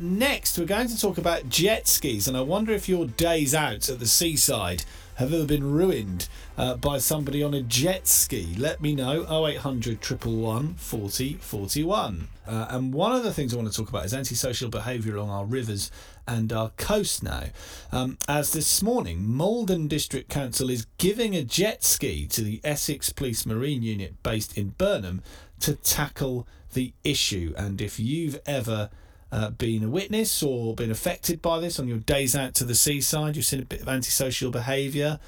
Next, we're going to talk about jet skis, and I wonder if your days out at the seaside have ever been ruined uh, by somebody on a jet ski. Let me know 0800 111 40 41. Uh, and one of the things I want to talk about is antisocial behaviour along our rivers and our coast now. Um, as this morning, Maldon District Council is giving a jet ski to the Essex Police Marine Unit based in Burnham to tackle the issue. And if you've ever uh, been a witness or been affected by this on your days out to the seaside, you've seen a bit of antisocial behaviour,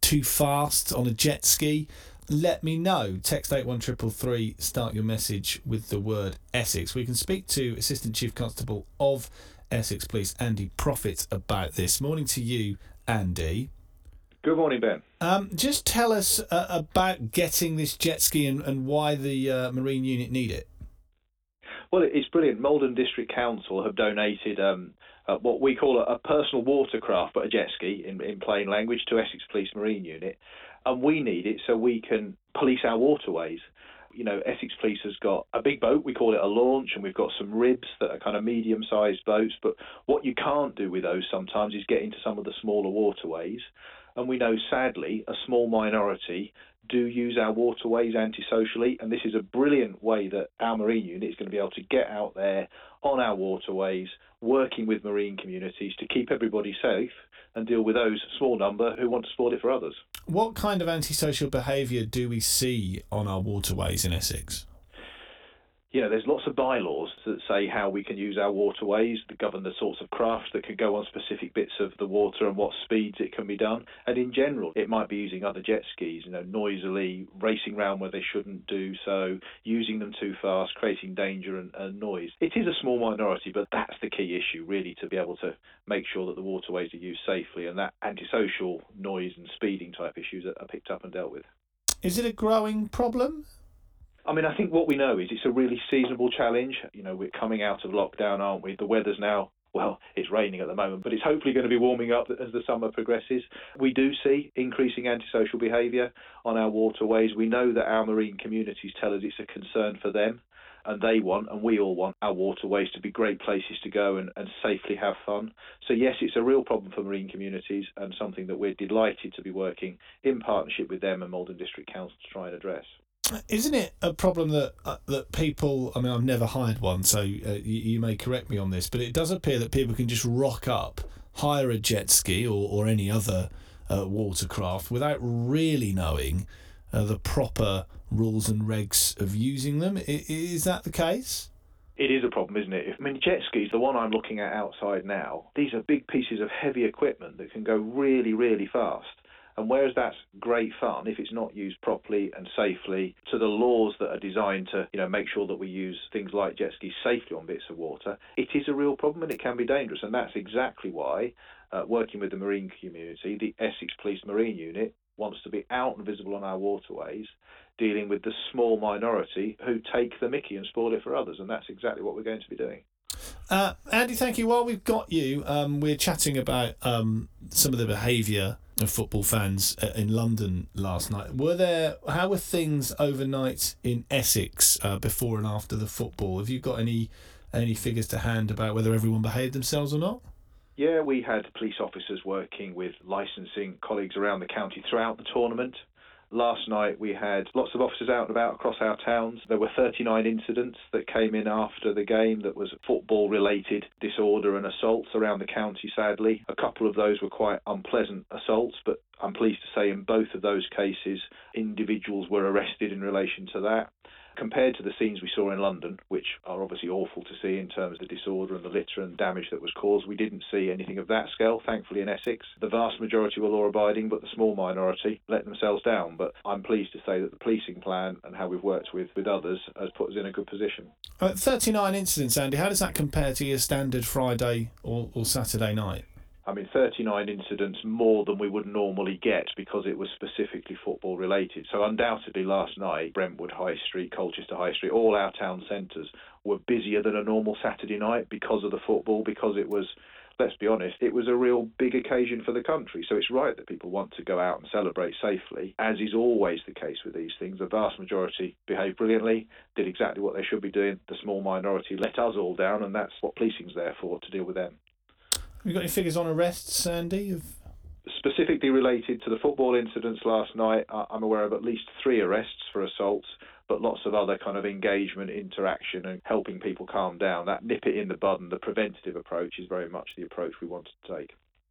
too fast on a jet ski, let me know. Text 81333, start your message with the word Essex. We can speak to Assistant Chief Constable of Essex Police, Andy Prophet, about this. Morning to you, Andy. Good morning, Ben. Um, just tell us uh, about getting this jet ski and, and why the uh, Marine unit need it. Well, it's brilliant. Maldon District Council have donated um, uh, what we call a, a, personal watercraft, but a jet ski in, in plain language, to Essex Police Marine Unit. And we need it so we can police our waterways. You know, Essex Police has got a big boat, we call it a launch, and we've got some ribs that are kind of medium sized boats. But what you can't do with those sometimes is get into some of the smaller waterways. And we know, sadly, a small minority do use our waterways antisocially, and this is a brilliant way that our marine unit is going to be able to get out there on our waterways, working with marine communities to keep everybody safe and deal with those small number who want to spoil it for others. What kind of antisocial behaviour do we see on our waterways in Essex? You know, there's lots of bylaws that say how we can use our waterways that govern the sorts of craft that can go on specific bits of the water and what speeds it can be done. And in general, it might be using other jet skis, you know, noisily, racing around where they shouldn't do so, using them too fast, creating danger and, and noise. It is a small minority, but that's the key issue, really, to be able to make sure that the waterways are used safely and that antisocial noise and speeding type issues are picked up and dealt with. Is it a growing problem? I mean, I think what we know is it's a really seasonable challenge. You know, we're coming out of lockdown, aren't we? The weather's now well, it's raining at the moment, but it's hopefully going to be warming up as the summer progresses. We do see increasing antisocial behaviour on our waterways. We know that our marine communities tell us it's a concern for them, and they want, and we all want, our waterways to be great places to go and, and safely have fun. So, yes, it's a real problem for marine communities and something that we're delighted to be working in partnership with them and Maldon District Council to try and address. Isn't it a problem that uh, that people? I mean, I've never hired one, so uh, you, you, may correct me on this, but it does appear that people can just rock up, hire a jet ski or, or any other uh, watercraft without really knowing uh, the proper rules and regs of using them. I, is that the case? It is a problem, isn't it? I mean, jet skis, the one I'm looking at outside now, these are big pieces of heavy equipment that can go really, really fast. And whereas that's great fun, if it's not used properly and safely to the laws that are designed to, you know, make sure that we use things like jet skis safely on bits of water, it is a real problem and it can be dangerous. And that's exactly why, uh, working with the marine community, the Essex Police Marine Unit wants to be out and visible on our waterways, dealing with the small minority who take the mickey and spoil it for others. And that's exactly what we're going to be doing. Uh, Andy, thank you. While we've got you, um, we're chatting about um, some of the behaviour of football fans uh, in London last night. Were there? How were things overnight in Essex uh, before and after the football? Have you got any any figures to hand about whether everyone behaved themselves or not? Yeah, we had police officers working with licensing colleagues around the county throughout the tournament. Last night we had lots of officers out and about across our towns. There were 39 incidents that came in after the game that was football related disorder and assaults around the county, sadly. A couple of those were quite unpleasant assaults, but I'm pleased to say in both of those cases, individuals were arrested in relation to that compared to the scenes we saw in London, which are obviously awful to see in terms of the disorder and the litter and damage that was caused, we didn't see anything of that scale, thankfully, in Essex. The vast majority were law abiding, but the small minority let themselves down. But I'm pleased to say that the policing plan and how we've worked with, with others has put us in a good position. Uh, 39 incidents, Andy. How does that compare to your standard Friday or, or Saturday night? I mean, 39 incidents more than we would normally get because it was specifically football related. So, undoubtedly, last night, Brentwood High Street, Colchester High Street, all our town centres were busier than a normal Saturday night because of the football, because it was let's be honest, it was a real big occasion for the country. So it's right that people want to go out and celebrate safely, as is always the case with these things. The vast majority behaved brilliantly, did exactly what they should be doing. The small minority let us all down, and that's what policing's there for, to deal with them. Have you got any figures on arrests, Sandy? Of... Specifically related to the football incidents last night, I'm aware of at least three arrests for assaults but lots of other kind of engagement, interaction, and helping people calm down. That nip it in the bud and the preventative approach is very much the approach we wanted to take.